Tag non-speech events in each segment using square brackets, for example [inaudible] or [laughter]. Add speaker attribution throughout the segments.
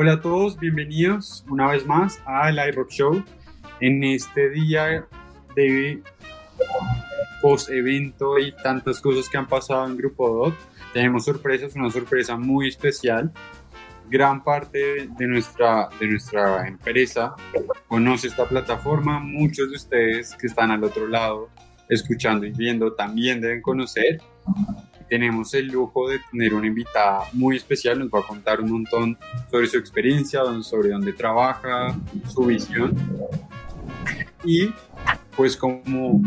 Speaker 1: Hola a todos, bienvenidos una vez más a el iRock Show. En este día de post evento y tantas cosas que han pasado en Grupo DOT, tenemos sorpresas, una sorpresa muy especial. Gran parte de nuestra, de nuestra empresa conoce esta plataforma. Muchos de ustedes que están al otro lado escuchando y viendo también deben conocer tenemos el lujo de tener una invitada muy especial, nos va a contar un montón sobre su experiencia, sobre dónde trabaja, su visión. Y pues como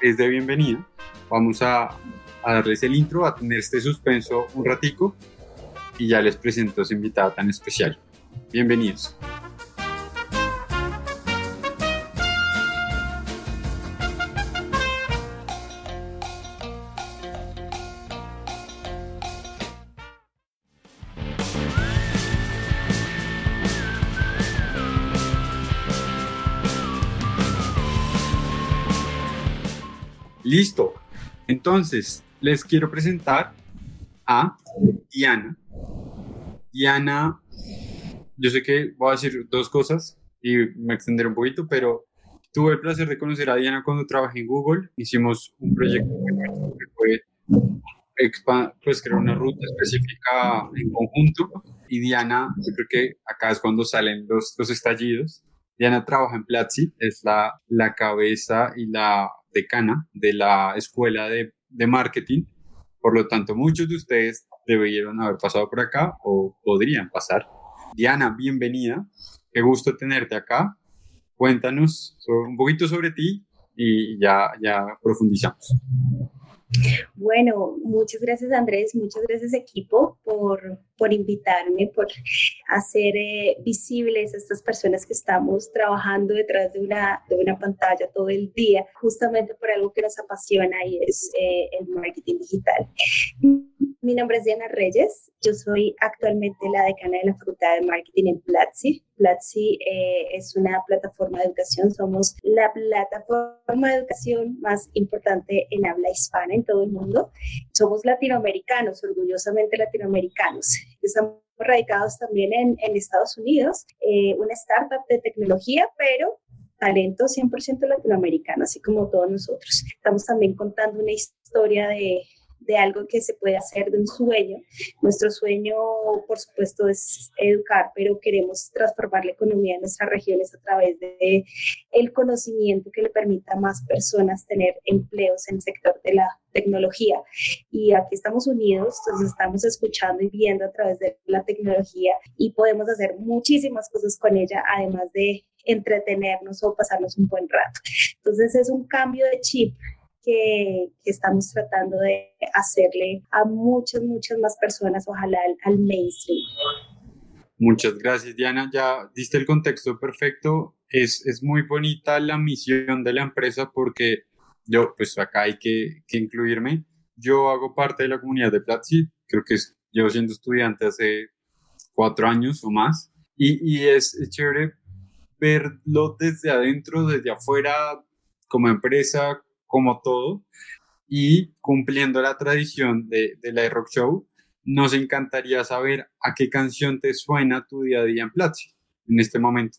Speaker 1: es de bienvenida, vamos a, a darles el intro, a tener este suspenso un ratico y ya les presento a su invitada tan especial. Bienvenidos. Listo. Entonces, les quiero presentar a Diana. Diana, yo sé que voy a decir dos cosas y me extenderé un poquito, pero tuve el placer de conocer a Diana cuando trabajé en Google. Hicimos un proyecto que fue pues crear una ruta específica en conjunto y Diana, yo creo que acá es cuando salen los, los estallidos. Diana trabaja en Platzi, es la, la cabeza y la decana de la escuela de, de marketing. Por lo tanto, muchos de ustedes debieron haber pasado por acá o podrían pasar. Diana, bienvenida. Qué gusto tenerte acá. Cuéntanos un poquito sobre ti y ya, ya profundizamos.
Speaker 2: Bueno, muchas gracias Andrés, muchas gracias equipo por, por invitarme, por hacer eh, visibles a estas personas que estamos trabajando detrás de una, de una pantalla todo el día, justamente por algo que nos apasiona y es eh, el marketing digital. Mi nombre es Diana Reyes, yo soy actualmente la decana de la Facultad de Marketing en Platzi. Platzi eh, es una plataforma de educación, somos la plataforma de educación más importante en habla hispana en todo el mundo. Somos latinoamericanos, orgullosamente latinoamericanos. Estamos radicados también en, en Estados Unidos, eh, una startup de tecnología, pero talento 100% latinoamericano, así como todos nosotros. Estamos también contando una historia de de algo que se puede hacer de un sueño. Nuestro sueño, por supuesto, es educar, pero queremos transformar la economía de nuestras regiones a través de el conocimiento que le permita a más personas tener empleos en el sector de la tecnología. Y aquí estamos unidos, entonces estamos escuchando y viendo a través de la tecnología y podemos hacer muchísimas cosas con ella, además de entretenernos o pasarnos un buen rato. Entonces es un cambio de chip que, estamos tratando de hacerle a muchas, muchas más personas, ojalá al, mainstream.
Speaker 1: Muchas gracias, Diana. Ya diste el contexto perfecto. Es, es, muy bonita la misión de la empresa porque yo, pues acá hay que, que incluirme. Yo hago parte de la comunidad de Platzi. Creo que llevo siendo estudiante hace cuatro años o más. Y, y es chévere verlo desde adentro, desde afuera, como empresa, como todo. Y cumpliendo la tradición de, de la Rock Show, nos encantaría saber a qué canción te suena tu día a día en Platzi en este momento.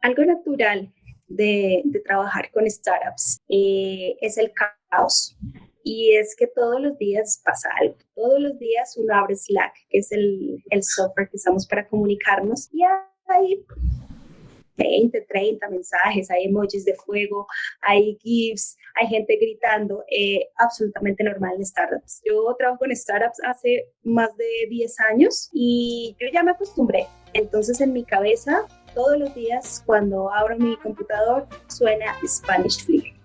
Speaker 2: Algo natural de, de trabajar con startups eh, es el caos. Y es que todos los días pasa algo. Todos los días uno abre Slack, que es el, el software que usamos para comunicarnos, y hay 20, 30 mensajes, hay emojis de fuego, hay GIFs, hay gente gritando, eh, absolutamente normal en startups. Yo trabajo con startups hace más de 10 años y yo ya me acostumbré. Entonces en mi cabeza, todos los días cuando abro mi computador, suena Spanish Flick.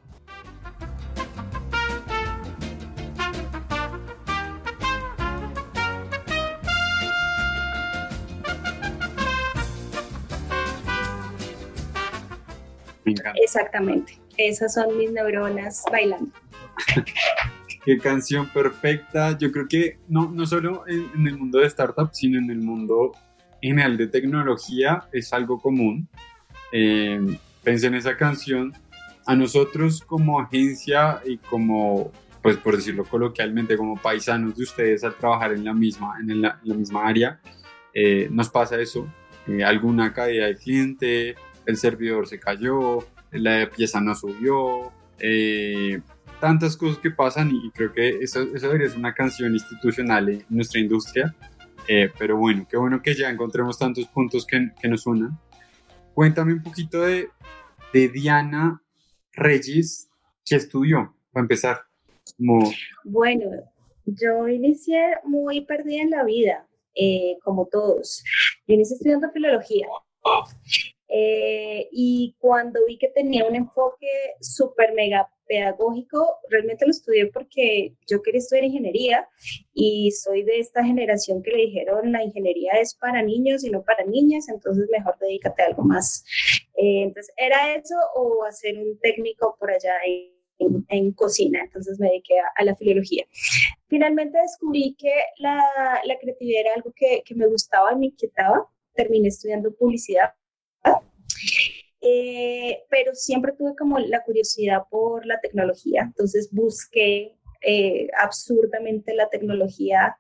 Speaker 2: Exactamente. Esas son mis neuronas bailando. [laughs]
Speaker 1: Qué canción perfecta. Yo creo que no, no solo en, el mundo de startups, sino en el mundo general de tecnología es algo común. Eh, pensé en esa canción. A nosotros como agencia y como, pues por decirlo coloquialmente, como paisanos de ustedes al trabajar en la misma, en la, misma área, eh, nos pasa eso eh, alguna caída del cliente, el servidor se cayó, la pieza no subió, eh, tantas cosas que pasan y creo que eso, eso debería ser una canción institucional en nuestra industria. Eh, pero bueno, qué bueno que ya encontremos tantos puntos que, nos unan. Cuéntame un poquito de, de Diana Reyes, ¿qué estudió? Para empezar.
Speaker 2: Bueno, yo inicié muy perdida en la vida, eh, como todos. Yo inicié estudiando filología. Eh, y cuando vi que tenía un enfoque súper mega pedagógico, realmente lo estudié porque yo quería estudiar ingeniería y soy de esta generación que le dijeron la ingeniería es para niños y no para niñas, entonces mejor dedícate a algo más. Eh, entonces, ¿era eso o hacer un técnico por allá en, cocina? Entonces me dediqué a, la filología. Finalmente descubrí que la, la creatividad era algo que, que me gustaba me inquietaba. Terminé estudiando publicidad eh, pero siempre tuve como la curiosidad por la tecnología, entonces busqué eh, absurdamente la tecnología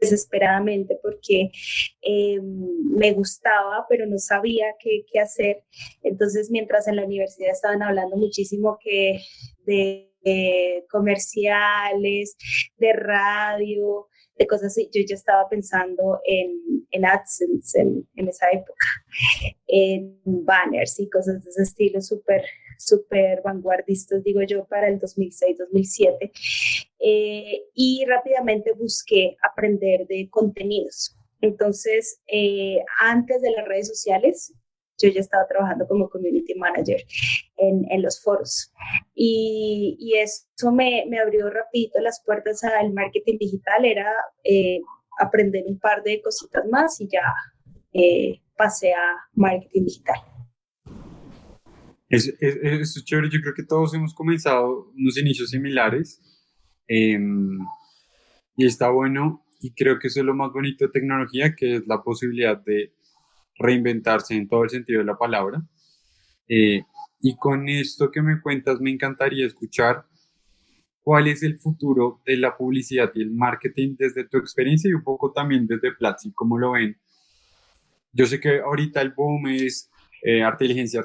Speaker 2: desesperadamente porque eh, me gustaba, pero no sabía qué, qué, hacer. Entonces, mientras en la universidad estaban hablando muchísimo que de comerciales, de radio, de cosas así. Yo ya estaba pensando en, en AdSense en, en, esa época, en banners y cosas de ese estilo súper súper vanguardistas, digo yo, para el 2006-2007. Eh, y rápidamente busqué aprender de contenidos. Entonces, eh, antes de las redes sociales, yo ya estaba trabajando como community manager en, en los foros. Y, y eso me, me, abrió rapidito las puertas al marketing digital, era eh, aprender un par de cositas más y ya eh, pasé a marketing digital.
Speaker 1: Eso es, es, chévere, yo creo que todos hemos comenzado unos inicios similares em, y está bueno y creo que eso es lo más bonito de tecnología, que es la posibilidad de reinventarse en todo el sentido de la palabra. Eh, y con esto que me cuentas, me encantaría escuchar cuál es el futuro de la publicidad y el marketing desde tu experiencia y un poco también desde Platzi, cómo lo ven. Yo sé que ahorita el boom es eh, inteligencia,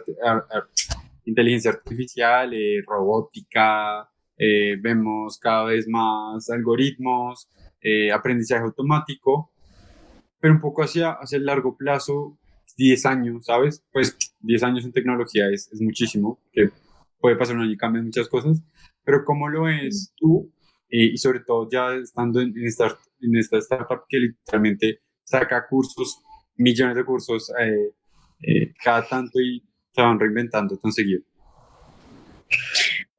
Speaker 1: inteligencia artificial, eh, robótica, vemos cada vez más algoritmos, aprendizaje automático, pero un poco hacia, hacia el largo plazo, 10 años, ¿sabes? Pues 10 años en tecnología es, es muchísimo, que puede pasar un año y cambian muchas cosas, pero ¿cómo lo ves tú? Eh, y sobre todo ya estando en, esta, en esta startup que literalmente saca cursos, millones de cursos eh, eh, cada tanto y se van reinventando tan seguido.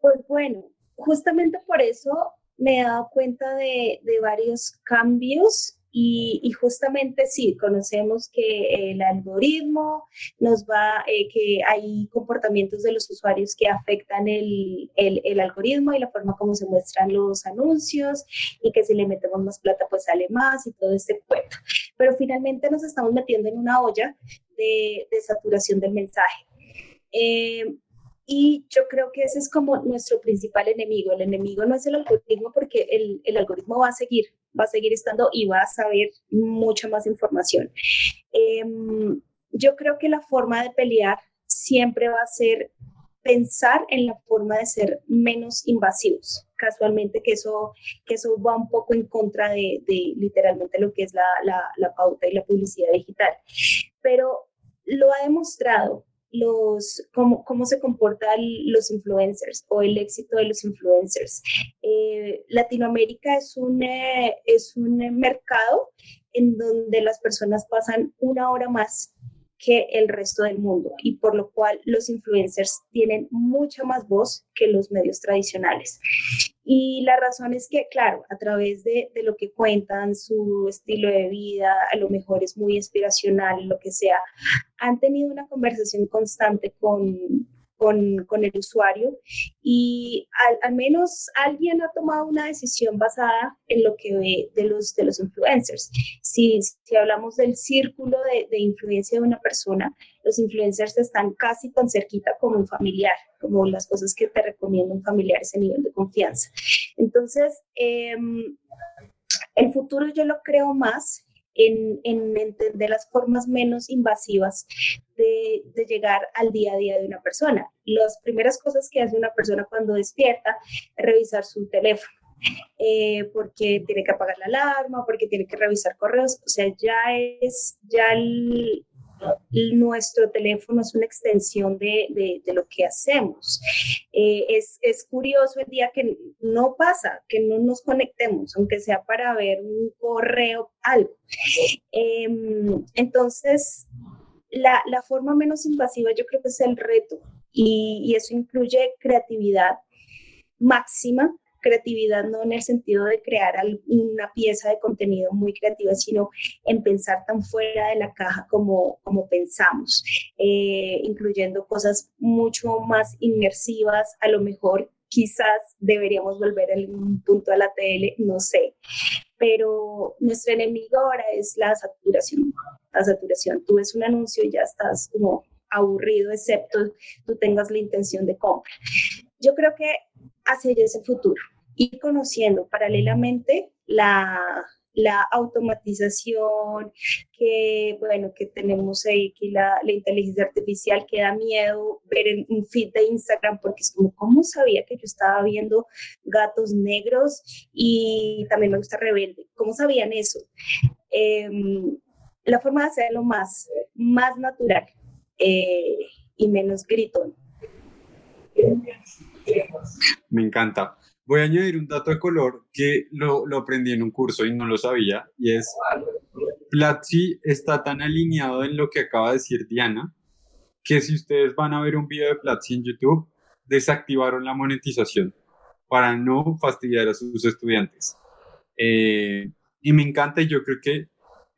Speaker 2: Pues bueno, justamente por eso me he dado cuenta de, de varios cambios y, justamente sí, conocemos que el algoritmo nos va, eh, que hay comportamientos de los usuarios que afectan el, el, el, algoritmo y la forma como se muestran los anuncios y que si le metemos más plata pues sale más y todo este cuento. Pero finalmente nos estamos metiendo en una olla de, de saturación del mensaje. Eh, y yo creo que ese es como nuestro principal enemigo. El enemigo no es el algoritmo porque el, el algoritmo va a seguir, va a seguir estando y va a saber mucha más información. Em, yo creo que la forma de pelear siempre va a ser pensar en la forma de ser menos invasivos. Casualmente que eso, que eso va un poco en contra de, literalmente lo que es la, la, la pauta y la publicidad digital. Pero lo ha demostrado los, cómo, cómo se comportan los influencers o el éxito de los influencers. Eh, Latinoamérica es un, eh, es un mercado en donde las personas pasan una hora más que el resto del mundo y por lo cual los influencers tienen mucha más voz que los medios tradicionales. Y la razón es que, claro, a través de, de, lo que cuentan, su estilo de vida, a lo mejor es muy inspiracional, lo que sea, han tenido una conversación constante con, con, con el usuario y al, menos alguien ha tomado una decisión basada en lo que ve de los, de los influencers. Si, si hablamos del círculo de, de influencia de una persona, los influencers están casi tan cerquita como un familiar, como las cosas que te recomienda un familiar, ese nivel de confianza. Entonces, eh, el futuro yo lo creo más en, entender las formas menos invasivas de, llegar al día a día de una persona. Las primeras cosas que hace una persona cuando despierta es revisar su teléfono. Eh, porque tiene que apagar la alarma, porque tiene que revisar correos, o sea, ya es, ya nuestro teléfono es una extensión de, lo que hacemos. Eh, es, curioso el día que no pasa, que no nos conectemos, aunque sea para ver un correo, algo. Em, entonces, la, forma menos invasiva yo creo que es el reto y eso incluye creatividad máxima creatividad no en el sentido de crear una pieza de contenido muy creativa, sino en pensar tan fuera de la caja como, como pensamos, eh, incluyendo cosas mucho más inmersivas, a lo mejor quizás deberíamos volver en un punto a la tele, no sé, pero nuestro enemigo ahora es la saturación, la saturación. Tú ves un anuncio y ya estás como aburrido, excepto tú tengas la intención de compra. Yo creo que hacia ese futuro y conociendo paralelamente la, la automatización, que bueno, que tenemos ahí, que la, la, inteligencia artificial, que da miedo ver en un feed de Instagram, porque es como, ¿cómo sabía que yo estaba viendo gatos negros? Y también me gusta Rebelde, ¿cómo sabían eso? Em, la forma de hacerlo más, más natural eh, y menos gritón.
Speaker 1: Me encanta. Voy a añadir un dato de color que lo, aprendí en un curso y no lo sabía, y es Platzi está tan alineado en lo que acaba de decir Diana, que si ustedes van a ver un video de Platzi en YouTube, desactivaron la monetización para no fastidiar a sus estudiantes. Eh, y me encanta y yo creo que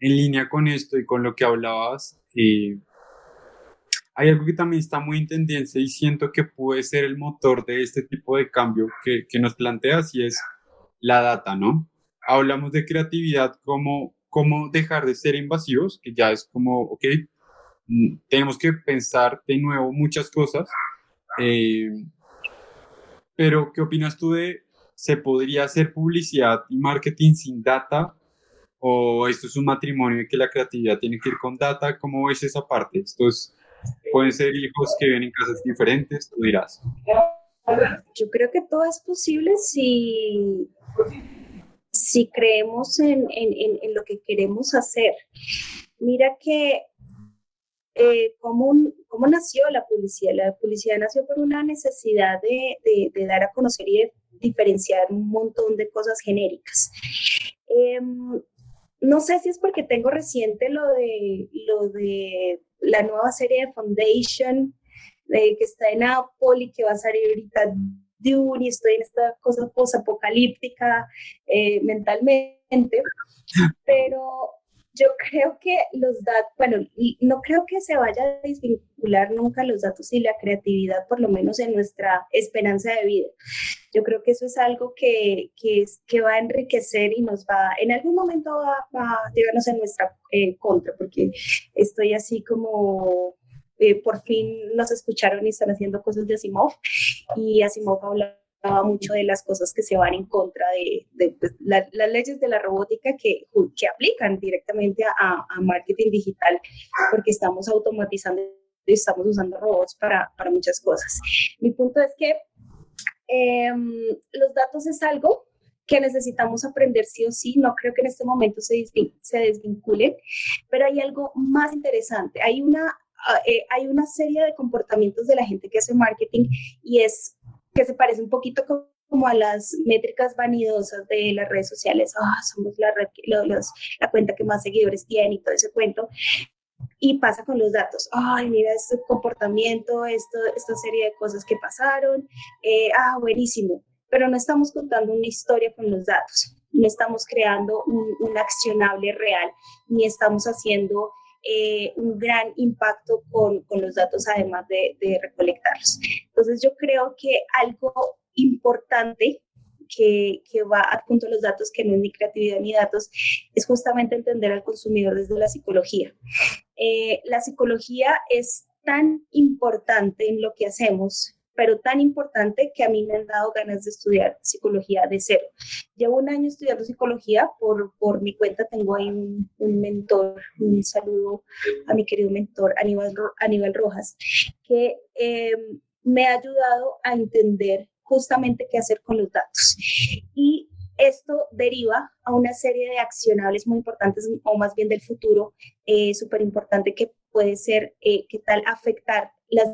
Speaker 1: en línea con esto y con lo que hablabas, eh, hay algo que también está muy en tendencia y siento que puede ser el motor de este tipo de cambio que, que nos planteas y es la data, ¿no? Hablamos de creatividad como, como dejar de ser invasivos, que ya es como, ok, mm, tenemos que pensar de nuevo muchas cosas. Eh, pero, ¿qué opinas tú de se podría hacer publicidad y marketing sin data? ¿O esto es un matrimonio y que la creatividad tiene que ir con data? ¿Cómo ves esa parte? Esto es Pueden ser hijos que viven en casas diferentes, tú dirás.
Speaker 2: Yo creo que todo es posible si, si creemos en, en, en, lo que queremos hacer. Mira que eh, ¿cómo, ¿cómo, nació la publicidad? La publicidad nació por una necesidad de, de, dar a conocer y de diferenciar un montón de cosas genéricas. Em, no sé si es porque tengo reciente lo de, lo de la nueva serie de Foundation que está en Apple y que va a salir ahorita Dune y estoy en esta cosa posapocalíptica eh, mentalmente, [laughs] pero yo creo que los datos, bueno, no creo que se vaya a desvincular nunca los datos y la creatividad, por lo menos en nuestra esperanza de vida. Yo creo que eso es algo que, que, es, que va a enriquecer y nos va, en algún momento va, a llevarnos en nuestra eh, contra, porque estoy así como eh, por fin nos escucharon y están haciendo cosas de Asimov y Asimov habla mucho de las cosas que se van en contra de, pues, las leyes de la robótica que, que aplican directamente a, a, marketing digital, porque estamos automatizando y estamos usando robots para, para muchas cosas. Mi punto es que em, los datos es algo que necesitamos aprender sí o sí. No creo que en este momento se, se desvinculen, pero hay algo más interesante. Hay una, ah, eh, hay una serie de comportamientos de la gente que hace marketing y es se parece un poquito como a las métricas vanidosas de las redes sociales, ah, somos la, la cuenta que más seguidores tiene y todo ese cuento. Y pasa con los datos, ay, mira este comportamiento, esto, esta serie de cosas que pasaron, eh, ah, buenísimo, pero no estamos contando una historia con los datos, no estamos creando un, accionable real, ni estamos haciendo eh, un gran impacto con, con, los datos además de, recolectarlos. Entonces yo creo que algo importante que, que, va a los datos, que no es ni creatividad ni datos, es justamente entender al consumidor desde la psicología. Eh, la psicología es tan importante en lo que hacemos pero tan importante que a mí me han dado ganas de estudiar psicología de cero. Llevo un año estudiando psicología, por, por mi cuenta tengo ahí un, mentor, un saludo a mi querido mentor Aníbal, Aníbal Rojas, que em, me ha ayudado a entender justamente qué hacer con los datos. Y esto deriva a una serie de accionables muy importantes, o más bien del futuro, eh, súper importante que puede ser eh, qué tal afectar las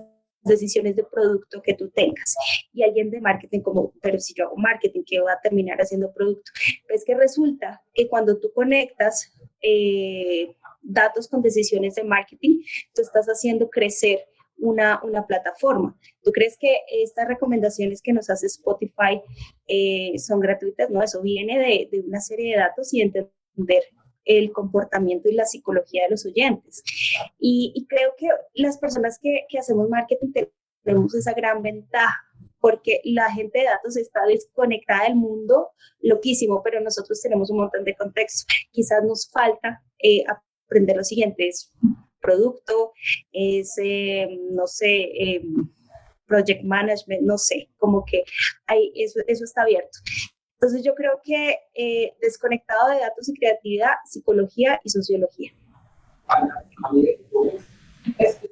Speaker 2: decisiones de producto que tú tengas. Y alguien de marketing como, pero si yo hago marketing, ¿qué voy a terminar haciendo producto? Pues que resulta que cuando tú conectas eh, datos con decisiones de marketing, tú estás haciendo crecer una, una plataforma. ¿Tú crees que estas recomendaciones que nos hace Spotify eh, son gratuitas? No, eso viene de, de una serie de datos y entender el comportamiento y la psicología de los oyentes. Y, y creo que las personas que, que, hacemos marketing tenemos esa gran ventaja porque la gente de datos está desconectada del mundo, loquísimo, pero nosotros tenemos un montón de contexto. Quizás nos falta eh, aprender lo siguiente, es producto, es, eh, no sé, eh, project management, no sé, como que hay, eso, eso está abierto. Entonces yo creo que eh, desconectado de datos y creatividad, psicología y sociología.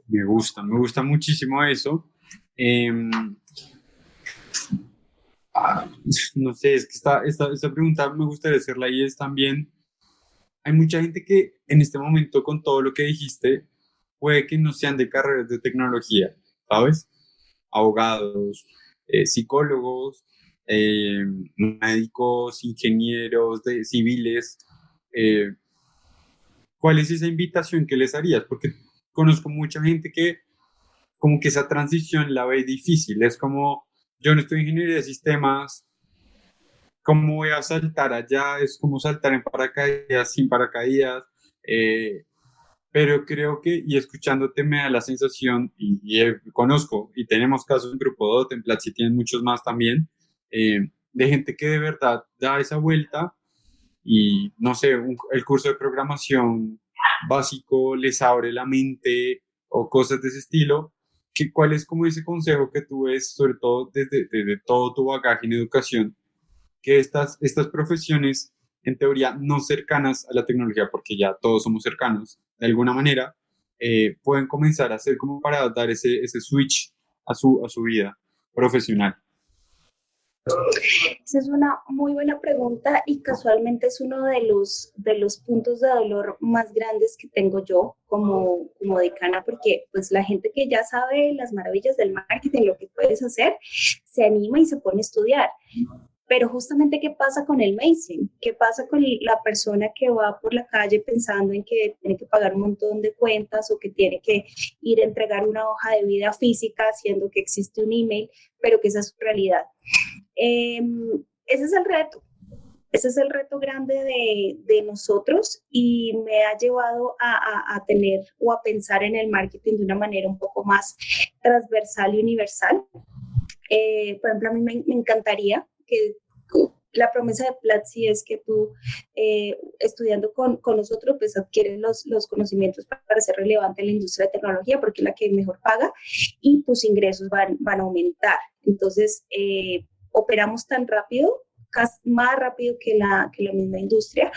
Speaker 1: Me gusta, me gusta muchísimo eso. Em, ah, no sé, es que esta, esta, esta pregunta me gustaría hacerla y es también, hay mucha gente que en este momento con todo lo que dijiste puede que no sean de carreras de tecnología, ¿sabes? Abogados, eh, psicólogos, eh, médicos, ingenieros de, civiles. Eh, ¿Cuál es esa invitación que les harías? Porque conozco mucha gente que como que esa transición la ve difícil. Es como, yo no estoy en ingeniería de sistemas, ¿cómo voy a saltar allá? Es como saltar en paracaídas, sin paracaídas. Eh, pero creo que, y escuchándote me da la sensación, y, conozco, y tenemos casos en Grupo DOT, en Platzi tienen muchos más también, eh, de gente que de verdad da esa vuelta y, no sé, el curso de programación básico les abre la mente o cosas de ese estilo. Que, ¿Cuál es como ese consejo que tú ves, sobre todo desde, desde todo tu bagaje en educación, que estas, estas profesiones, en teoría, no cercanas a la tecnología, porque ya todos somos cercanos de alguna manera, eh, pueden comenzar a hacer como para dar ese, ese switch a su, a su vida profesional?
Speaker 2: Esa es una muy buena pregunta y casualmente es uno de los, de los puntos de dolor más grandes que tengo yo como, como decana, porque pues la gente que ya sabe las maravillas del marketing, lo que puedes hacer, se anima y se pone a estudiar. Pero justamente, ¿qué pasa con el mainstream? ¿Qué pasa con la persona que va por la calle pensando en que tiene que pagar un montón de cuentas o que tiene que ir a entregar una hoja de vida física, haciendo que existe un email, pero que esa es su realidad? Em, ese es el reto. Ese es el reto grande de, de nosotros y me ha llevado a, a, tener o a pensar en el marketing de una manera un poco más transversal y universal. Eh, por ejemplo, a mí me, me encantaría que la promesa de Platzi es que tú, eh, estudiando con, con, nosotros, pues adquieres los, los conocimientos para, ser relevante en la industria de tecnología, porque es la que mejor paga, y tus ingresos van, van a aumentar. Entonces, eh, operamos tan rápido, más rápido que la, que la misma industria,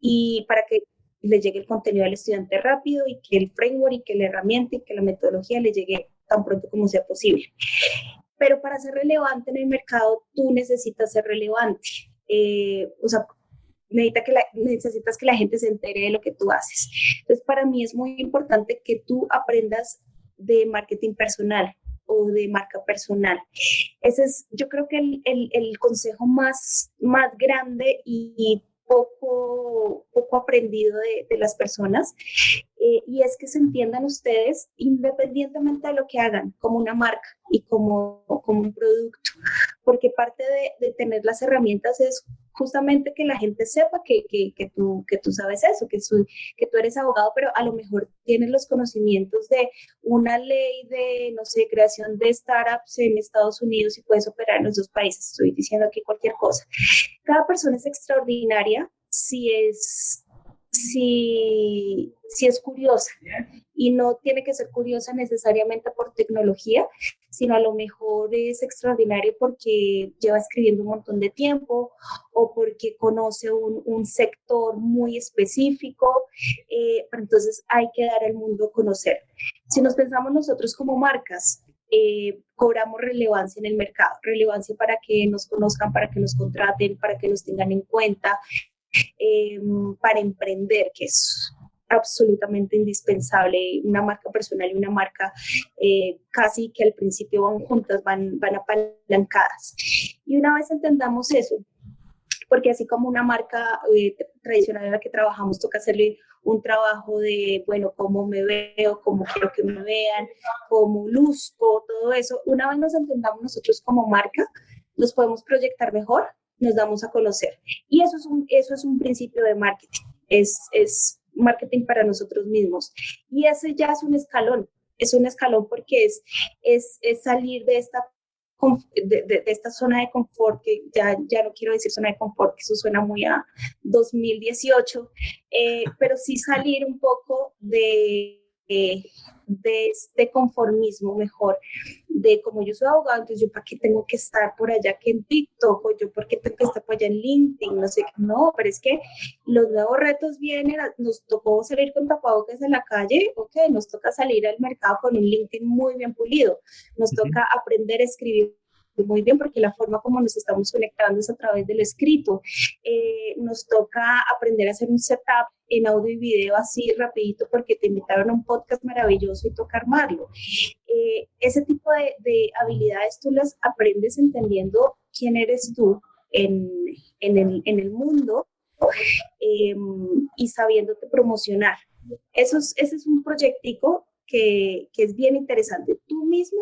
Speaker 2: y para que le llegue el contenido al estudiante rápido y que el framework y que la herramienta y que la metodología le llegue tan pronto como sea posible pero para ser relevante en el mercado tú necesitas ser relevante. Eh, o sea, necesita que necesitas que la gente se entere de lo que tú haces. Entonces, para mí es muy importante que tú aprendas de marketing personal o de marca personal. Ese es, yo creo que el, el, el consejo más, más grande y, poco, poco aprendido de, las personas, eh, y es que se entiendan ustedes independientemente de lo que hagan, como una marca y como, como un producto, porque parte de, de tener las herramientas es justamente que la gente sepa que, que, tú, que tú sabes eso, que, que tú eres abogado, pero a lo mejor tienes los conocimientos de una ley de, no sé, creación de startups en Estados Unidos y puedes operar en los dos países. Estoy diciendo aquí cualquier cosa. Cada persona es extraordinaria si es si, si es curiosa y no tiene que ser curiosa necesariamente por tecnología, sino a lo mejor es extraordinario porque lleva escribiendo un montón de tiempo o porque conoce un, un sector muy específico, eh, entonces hay que dar al mundo a conocer. Si nos pensamos nosotros como marcas, eh, cobramos relevancia en el mercado, relevancia para que nos conozcan, para que nos contraten, para que nos tengan en cuenta, eh, para emprender, que es absolutamente indispensable. Una marca personal y una marca eh, casi que al principio van juntas, van, van apalancadas. Y una vez entendamos eso, porque así como una marca eh, tradicional en la que trabajamos, toca hacerle un trabajo de, bueno, cómo me veo, cómo quiero que me vean, cómo luzco, todo eso. Una vez nos entendamos nosotros como marca, nos podemos proyectar mejor, nos damos a conocer. Y eso es un, eso es un principio de marketing, es, es marketing para nosotros mismos. Y ese ya es un escalón, es un escalón porque es, es, es salir de esta de, esta zona de confort, que ya, ya no quiero decir zona de confort, que eso suena muy a 2018, eh, pero sí salir un poco de, de este conformismo mejor, de como yo soy abogado, entonces yo para qué tengo que estar por allá que en TikTok, o yo por qué tengo que estar por allá en LinkedIn, no sé, no, pero es que los nuevos retos vienen, nos tocó salir con tapabocas en la calle, ok, nos toca salir al mercado con un LinkedIn muy bien pulido, nos toca aprender a escribir muy bien porque la forma como nos estamos conectando es a través del escrito. Eh, nos toca aprender a hacer un setup en audio y video así rapidito porque te invitaron a un podcast maravilloso y toca armarlo. Eh, ese tipo de, habilidades tú las aprendes entendiendo quién eres tú en, en, el, en el, mundo em, y sabiéndote promocionar. Eso es, ese es un proyectico que, que, es bien interesante. Tú mismo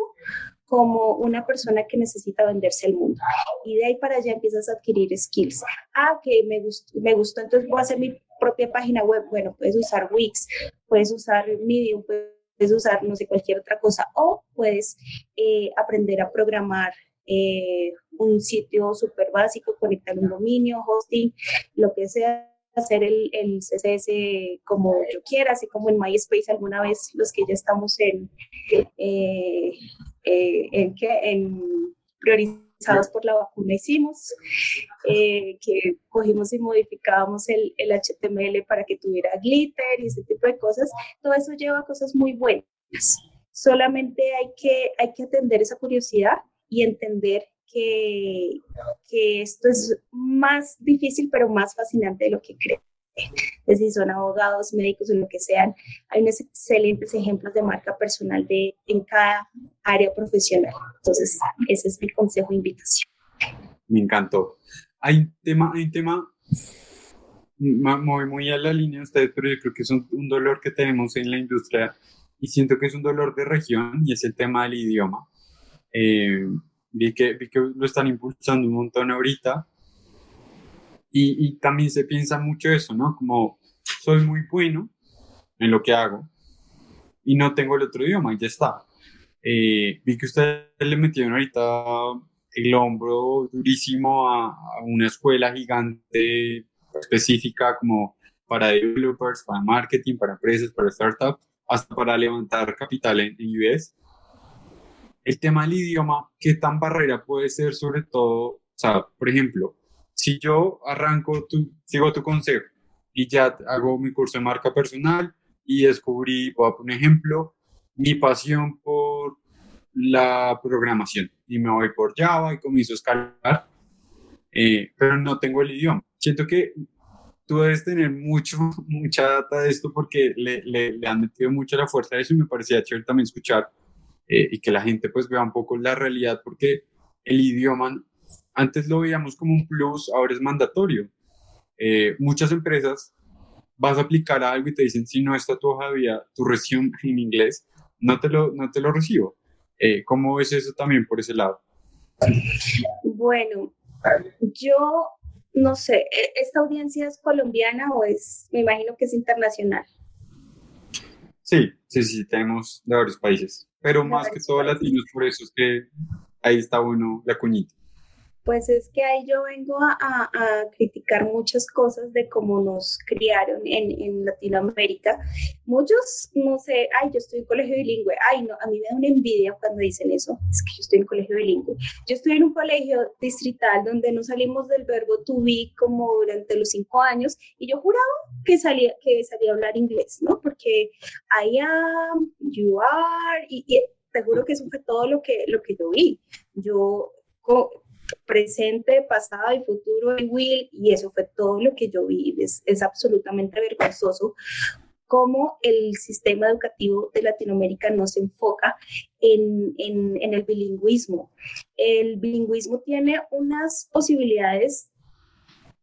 Speaker 2: como una persona que necesita venderse al mundo. Y de ahí para allá empiezas a adquirir skills. Ah, que me gustó, me gustó, entonces voy a hacer mi propia página web. Bueno, puedes usar Wix, puedes usar Medium, puedes usar no sé, cualquier otra cosa. O puedes eh, aprender a programar eh, un sitio súper básico, conectar un dominio, hosting, lo que sea hacer el, el, CSS como yo quiera, así como en MySpace alguna vez los que ya estamos en, eh, eh, en, en priorizados por la vacuna hicimos, eh, que cogimos y modificábamos el, el, HTML para que tuviera glitter y ese tipo de cosas, todo eso lleva a cosas muy buenas. Solamente hay que, hay que atender esa curiosidad y entender que, que esto es más difícil, pero más fascinante de lo que creen [laughs] es si son abogados, médicos o lo que sean, hay unos excelentes ejemplos de marca personal de, en cada área profesional. Entonces, ese es mi consejo e invitación.
Speaker 1: Me encantó. Hay un tema, hay un tema muy, muy a la línea de ustedes, pero yo creo que es un, dolor que tenemos en la industria y siento que es un dolor de región y es el tema del idioma. Eh, vi, que, vi que lo están impulsando un montón ahorita y, también se piensa mucho eso, ¿no? Como soy muy bueno en lo que hago y no tengo el otro idioma y ya está. Eh, vi que ustedes le metieron ahorita el hombro durísimo a, una escuela gigante específica como para developers, para marketing, para empresas, para startups, hasta para levantar capital en, en US. El tema del idioma, ¿qué tan barrera puede ser sobre todo? O sea, por ejemplo, si yo arranco, tu, sigo tu consejo y ya hago mi curso de marca personal y descubrí, voy a poner un ejemplo, mi pasión por la programación y me voy por Java y comienzo a escalar, eh, pero no tengo el idioma. Siento que tú debes tener mucho, [laughs] mucha data de esto porque le, le, han metido mucho la fuerza a eso y me parecía chévere también escuchar eh, y que la gente pues vea un poco la realidad porque el idioma antes lo veíamos como un plus, ahora es mandatorio. Eh, muchas empresas vas a aplicar algo y te dicen, si no está tu hoja de vida, tu resumen [laughs] en inglés, no te lo, no te lo recibo. Eh, ¿Cómo ves eso también por ese lado?
Speaker 2: Bueno, yo no sé, ¿e-, ¿esta audiencia es colombiana o es, me imagino que es internacional?
Speaker 1: Sí, sí, sí, tenemos de varios países, pero más que todo latinos, por eso es que ahí está bueno la cuñita.
Speaker 2: Pues es que ahí yo vengo a, criticar muchas cosas de cómo nos criaron en, Latinoamérica. Muchos, no sé, ay, yo estoy en colegio bilingüe, ay, no, a mí me da una envidia cuando dicen eso, es que yo estoy en colegio bilingüe. Yo estoy en un colegio distrital donde no salimos del verbo to be como durante los cinco años y yo juraba que salía, que salía a hablar inglés, ¿no? Porque I am, you are, y, y te juro que eso fue todo lo que, lo que yo vi. Yo presente, pasado y futuro en Will, y eso fue todo lo que yo vi. Es, es absolutamente vergonzoso cómo el sistema educativo de Latinoamérica no se enfoca en, en, el bilingüismo. El bilingüismo tiene unas posibilidades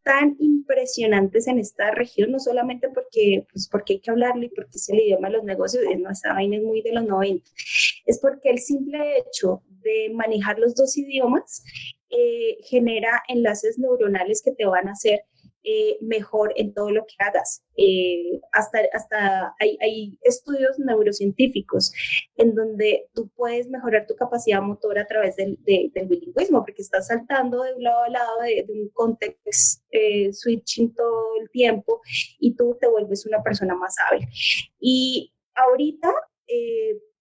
Speaker 2: tan impresionantes en esta región, no solamente porque, pues porque hay que hablarlo y porque es el idioma de los negocios, nuestra vaina es muy de los 90, es porque el simple hecho de manejar los dos idiomas eh, genera enlaces neuronales que te van a hacer eh, mejor en todo lo que hagas. Eh, hasta hasta hay, estudios neurocientíficos en donde tú puedes mejorar tu capacidad motora a través del, del bilingüismo, porque estás saltando de un lado a lado de, un contexto switching todo el tiempo y tú te vuelves una persona más hábil. Y ahorita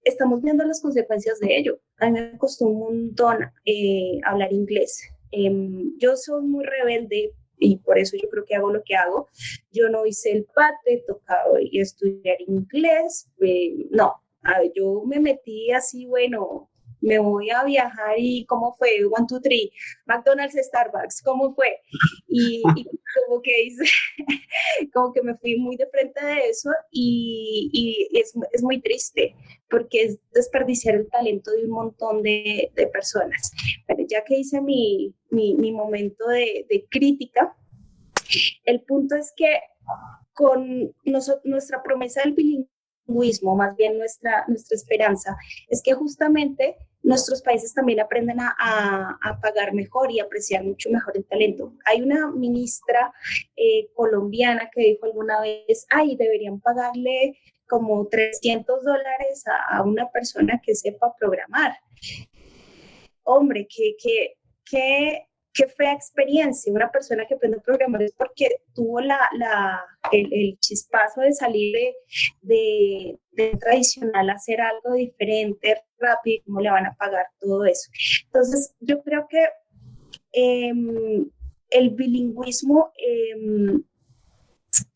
Speaker 2: estamos viendo las consecuencias de ello. A mí me costó un montón eh, hablar inglés. Em, yo soy muy rebelde y por eso yo creo que hago lo que hago. Yo no hice el pate, tocaba estudiar inglés. Eh, no, yo me metí así, bueno, me voy a viajar y cómo fue, one, two, three, McDonald's, Starbucks, cómo fue. Y, como que hice, [laughs] como que me fui muy de frente de eso y, y es, es, muy triste porque es desperdiciar el talento de un montón de, de personas. Pero ya que hice mi, mi, mi momento de, de crítica, el punto es que con nuestra promesa del bilingüismo, más bien nuestra, nuestra esperanza, es que justamente nuestros países también aprenden a, a, pagar mejor y apreciar mucho mejor el talento. Hay una ministra eh, colombiana que dijo alguna vez, ay, deberían pagarle como 300 dólares a, una persona que sepa programar. Hombre, que, que, que qué fea experiencia. Una persona que aprende a programar es porque tuvo la, el, chispazo de salir de, de, tradicional hacer algo diferente, rápido, cómo le van a pagar todo eso. Entonces, yo creo que em, el bilingüismo, em,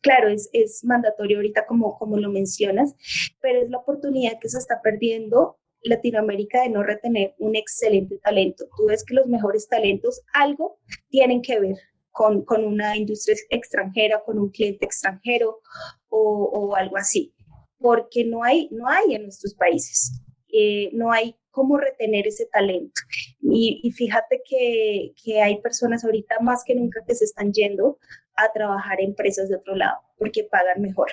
Speaker 2: claro, es, es, mandatorio ahorita como, como lo mencionas, pero es la oportunidad que se está perdiendo Latinoamérica de no retener un excelente talento. Tú ves que los mejores talentos algo tienen que ver con, con una industria extranjera, con un cliente extranjero o, o algo así, porque no hay, no hay en nuestros países, eh, no hay cómo retener ese talento. Y, y fíjate que, que, hay personas ahorita más que nunca que se están yendo a trabajar en empresas de otro lado porque pagan mejor.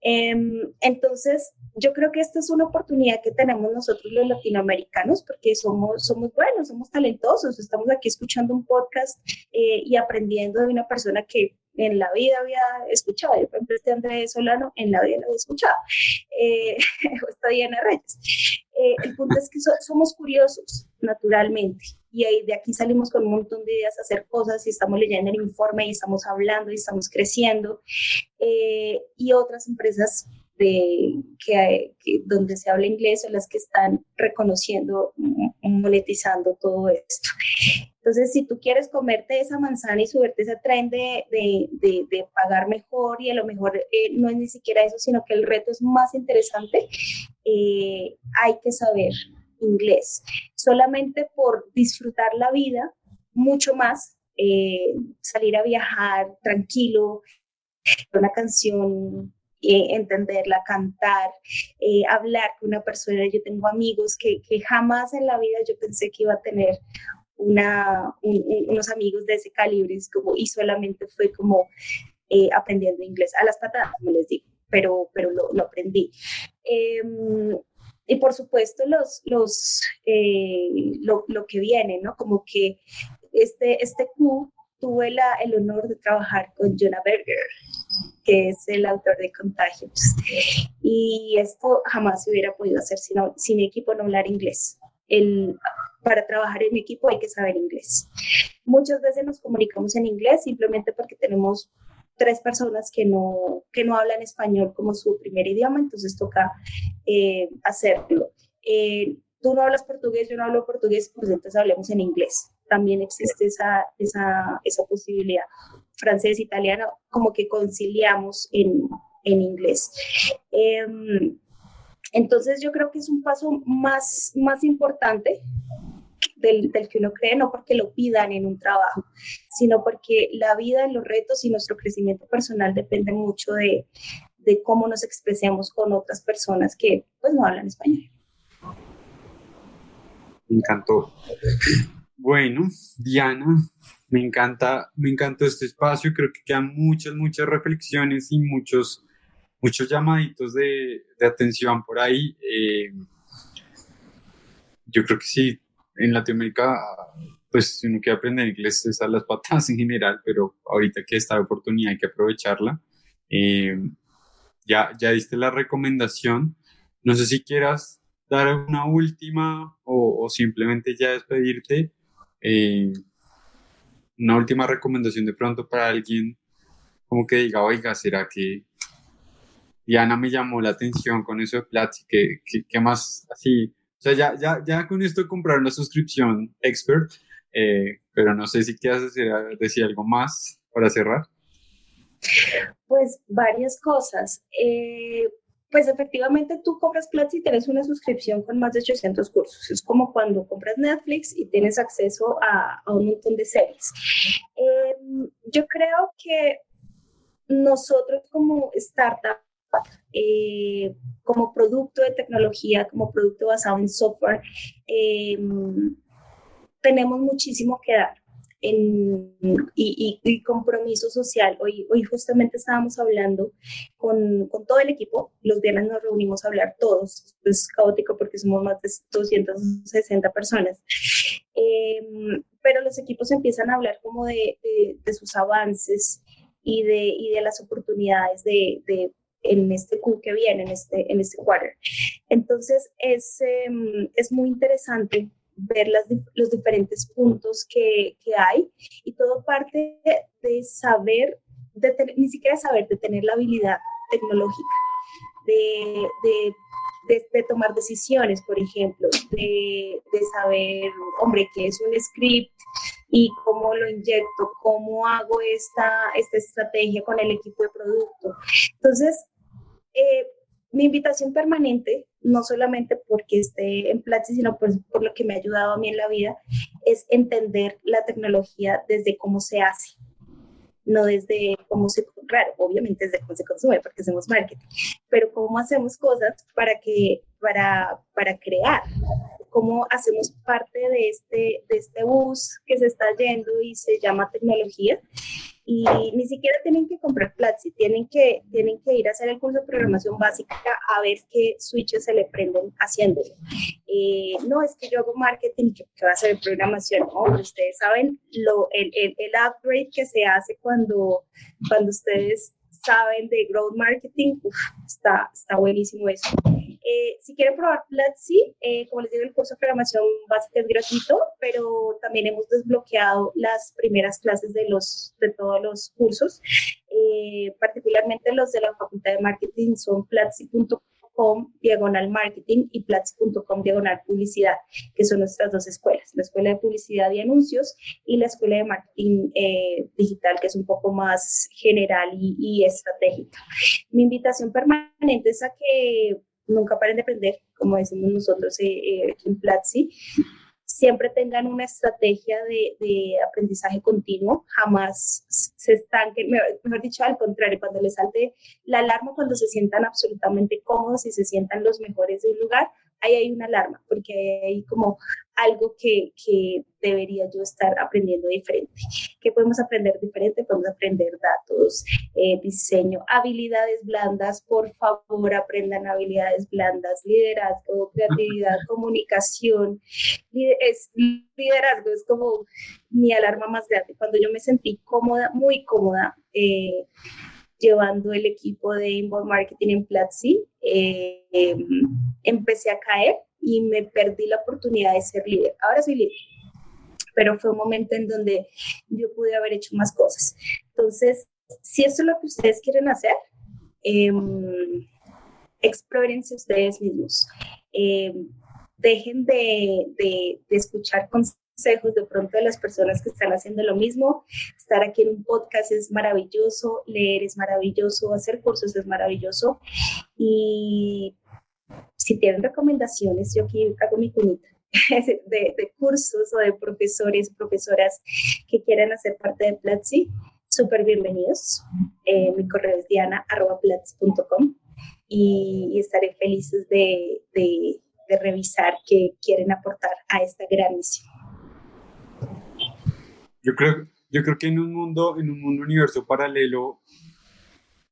Speaker 2: Em, entonces, yo creo que esta es una oportunidad que tenemos nosotros los latinoamericanos porque somos, somos buenos, somos talentosos, estamos aquí escuchando un podcast eh, y aprendiendo de una persona que en la vida había escuchado. Yo, por ejemplo, este Andrés Solano en la vida lo había escuchado. Eh, [laughs] esta Diana Reyes. Eh, el punto es que somos curiosos, naturalmente. Y ahí, de aquí salimos con un montón de ideas a hacer cosas y estamos leyendo el informe y estamos hablando y estamos creciendo. Eh, y otras empresas de, que, donde se habla inglés son las que están reconociendo, monetizando todo esto. Entonces, si tú quieres comerte esa manzana y subirte ese tren de, de, de, pagar mejor y a lo mejor eh, no es ni siquiera eso, sino que el reto es más interesante, eh, hay que saber inglés. Solamente por disfrutar la vida mucho más, eh, salir a viajar tranquilo, una canción eh, entenderla, cantar, eh, hablar con una persona. Yo tengo amigos que, que, jamás en la vida yo pensé que iba a tener una, unos amigos de ese calibre como, y solamente fue como aprendiendo inglés a las patadas, como les digo, pero, pero lo, lo aprendí. Y por supuesto los, los, lo, lo, que viene, ¿no? Como que este, este Q tuve la, el honor de trabajar con Jonah Berger, que es el autor de Contagios. Y esto jamás se hubiera podido hacer sin, sin equipo no hablar inglés. El, para trabajar en mi equipo hay que saber inglés. Muchas veces nos comunicamos en inglés simplemente porque tenemos tres personas que no, que no hablan español como su primer idioma, entonces toca eh, hacerlo. Eh, tú no hablas portugués, yo no hablo portugués, pues entonces hablemos en inglés. También existe esa, esa, esa posibilidad. Francés, italiano, como que conciliamos en, en inglés. Em, entonces yo creo que es un paso más, más importante del, que uno cree, no porque lo pidan en un trabajo, sino porque la vida, los retos y nuestro crecimiento personal dependen mucho de, de cómo nos expresemos con otras personas que pues no hablan español.
Speaker 1: Me encantó. Bueno, Diana, me encanta, me encantó este espacio. Creo que quedan muchas, muchas reflexiones y muchos, muchos llamaditos de, de atención por ahí. Eh, yo creo que sí, en Latinoamérica, pues si uno quiere aprender inglés es a las patas en general, pero ahorita que esta oportunidad hay que aprovecharla. Eh, ya, ya diste la recomendación. No sé si quieras dar una última o, simplemente ya despedirte. Eh, una última recomendación de pronto para alguien como que diga, oiga, ¿será que Diana me llamó la atención con eso de Platzi? ¿Qué, qué, más así? O sea, ya, ya, ya con esto comprar una suscripción expert, eh, pero no sé si quieres decir, decir algo más para cerrar.
Speaker 2: Pues varias cosas. Eh, pues efectivamente tú compras Platzi y tienes una suscripción con más de 800 cursos. Es como cuando compras Netflix y tienes acceso a, un montón de series. Em, yo creo que nosotros como startup, eh, como producto de tecnología, como producto basado en software, em, tenemos muchísimo que dar y, compromiso social. Hoy, hoy justamente estábamos hablando con, con, todo el equipo, los viernes nos reunimos a hablar todos, es caótico porque somos más de 260 personas, em, pero los equipos empiezan a hablar como de, de, sus avances y de, y de las oportunidades de, de en este Q que viene, en este, en este quarter. Entonces, es, em, es muy interesante ver las, los diferentes puntos que, que, hay y todo parte de saber, de ni siquiera saber, de tener la habilidad tecnológica, de, de, de, tomar decisiones, por ejemplo, de, saber, hombre, qué es un script y cómo lo inyecto, cómo hago esta, esta estrategia con el equipo de producto. Entonces, eh, mi invitación permanente, no solamente porque esté en Platzi, sino por, por, lo que me ha ayudado a mí en la vida, es entender la tecnología desde cómo se hace, no desde cómo se, claro, obviamente desde cómo se consume, porque hacemos marketing, pero cómo hacemos cosas para que, para, para crear, cómo hacemos parte de este, de este bus que se está yendo y se llama tecnología y ni siquiera tienen que comprar Platzi, tienen que, tienen que ir a hacer el curso de programación básica a ver qué switches se le prenden haciéndolo. Eh, no, es que yo hago marketing, que, va a ser programación, no, ustedes saben lo, el, el, el, upgrade que se hace cuando, cuando ustedes saben de growth marketing, está, está buenísimo eso. Eh, si quieren probar Platzi, eh, como les digo, el curso de programación básica es gratuito, pero también hemos desbloqueado las primeras clases de, los, de todos los cursos. Eh, particularmente los de la Facultad de Marketing son platzi.com diagonal marketing y platzi.com diagonal publicidad, que son nuestras dos escuelas, la escuela de publicidad y anuncios y la escuela de marketing digital, que es un poco más general y, y estratégica. Mi invitación permanente es a que nunca paren de aprender, como decimos nosotros eh, eh, en Platzi. Siempre tengan una estrategia de, de, aprendizaje continuo, jamás se estanquen, mejor dicho, al contrario, cuando les salte la alarma, cuando se sientan absolutamente cómodos y se sientan los mejores del lugar, ahí hay una alarma, porque hay como algo que, que, debería yo estar aprendiendo diferente. ¿Qué podemos aprender diferente? Podemos aprender datos, eh, diseño, habilidades blandas. Por favor, aprendan habilidades blandas, liderazgo, creatividad, [laughs] comunicación. Es, liderazgo es como mi alarma más grande. Cuando yo me sentí cómoda, muy cómoda. Eh, llevando el equipo de inbound marketing en Platzi, eh, em, empecé a caer y me perdí la oportunidad de ser líder. Ahora soy líder, pero fue un momento en donde yo pude haber hecho más cosas. Entonces, si eso es lo que ustedes quieren hacer, eh, explórense ustedes mismos. Em, dejen de, de, de escuchar consejos de pronto de las personas que están haciendo lo mismo. Estar aquí en un podcast es maravilloso, leer es maravilloso, hacer cursos es maravilloso. Y si tienen recomendaciones, yo aquí hago mi cunita. [laughs] De, de, cursos o de profesores, profesoras que quieran hacer parte de Platzi, súper bienvenidos. Eh, mi correo es diana.platzi.com y, y, estaré felices de, de, de revisar qué quieren aportar a esta gran misión.
Speaker 1: Yo creo, yo creo que en un mundo, en un mundo universo paralelo,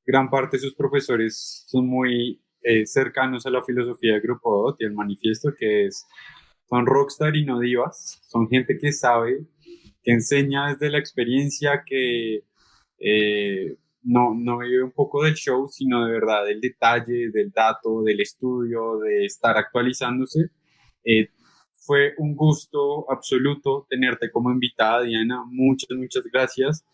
Speaker 1: gran parte de sus profesores son muy eh, cercanos a la filosofía de Grupo DOT y el manifiesto que es, son rockstar y no divas, son gente que sabe, que enseña desde la experiencia, que eh, no, no vive un poco del show, sino de verdad del detalle, del dato, del estudio, de estar actualizándose. Eh, fue un gusto absoluto tenerte como invitada, Diana. Muchas, muchas gracias.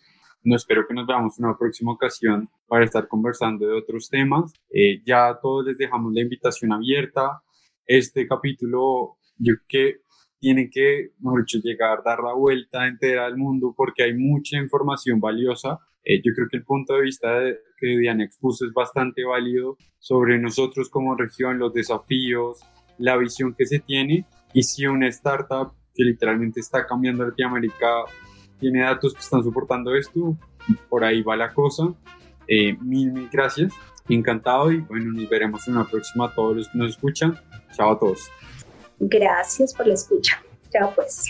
Speaker 1: No espero que nos veamos en una próxima ocasión para estar conversando de otros temas. Eh, ya todos les dejamos la invitación abierta. Este capítulo, yo creo que tiene que, mejor dicho, llegar, dar la vuelta entera al mundo porque hay mucha información valiosa. Eh, yo creo que el punto de vista de, que Diana expuso es bastante válido sobre nosotros como región, los desafíos, la visión que se tiene y si una startup que literalmente está cambiando Latinoamérica tiene datos que están soportando esto, por ahí va la cosa. Eh, mil, mil gracias. Encantado y bueno, nos veremos en una próxima a todos los que nos escuchan. Chao a todos.
Speaker 2: Gracias por la escucha. Chao pues.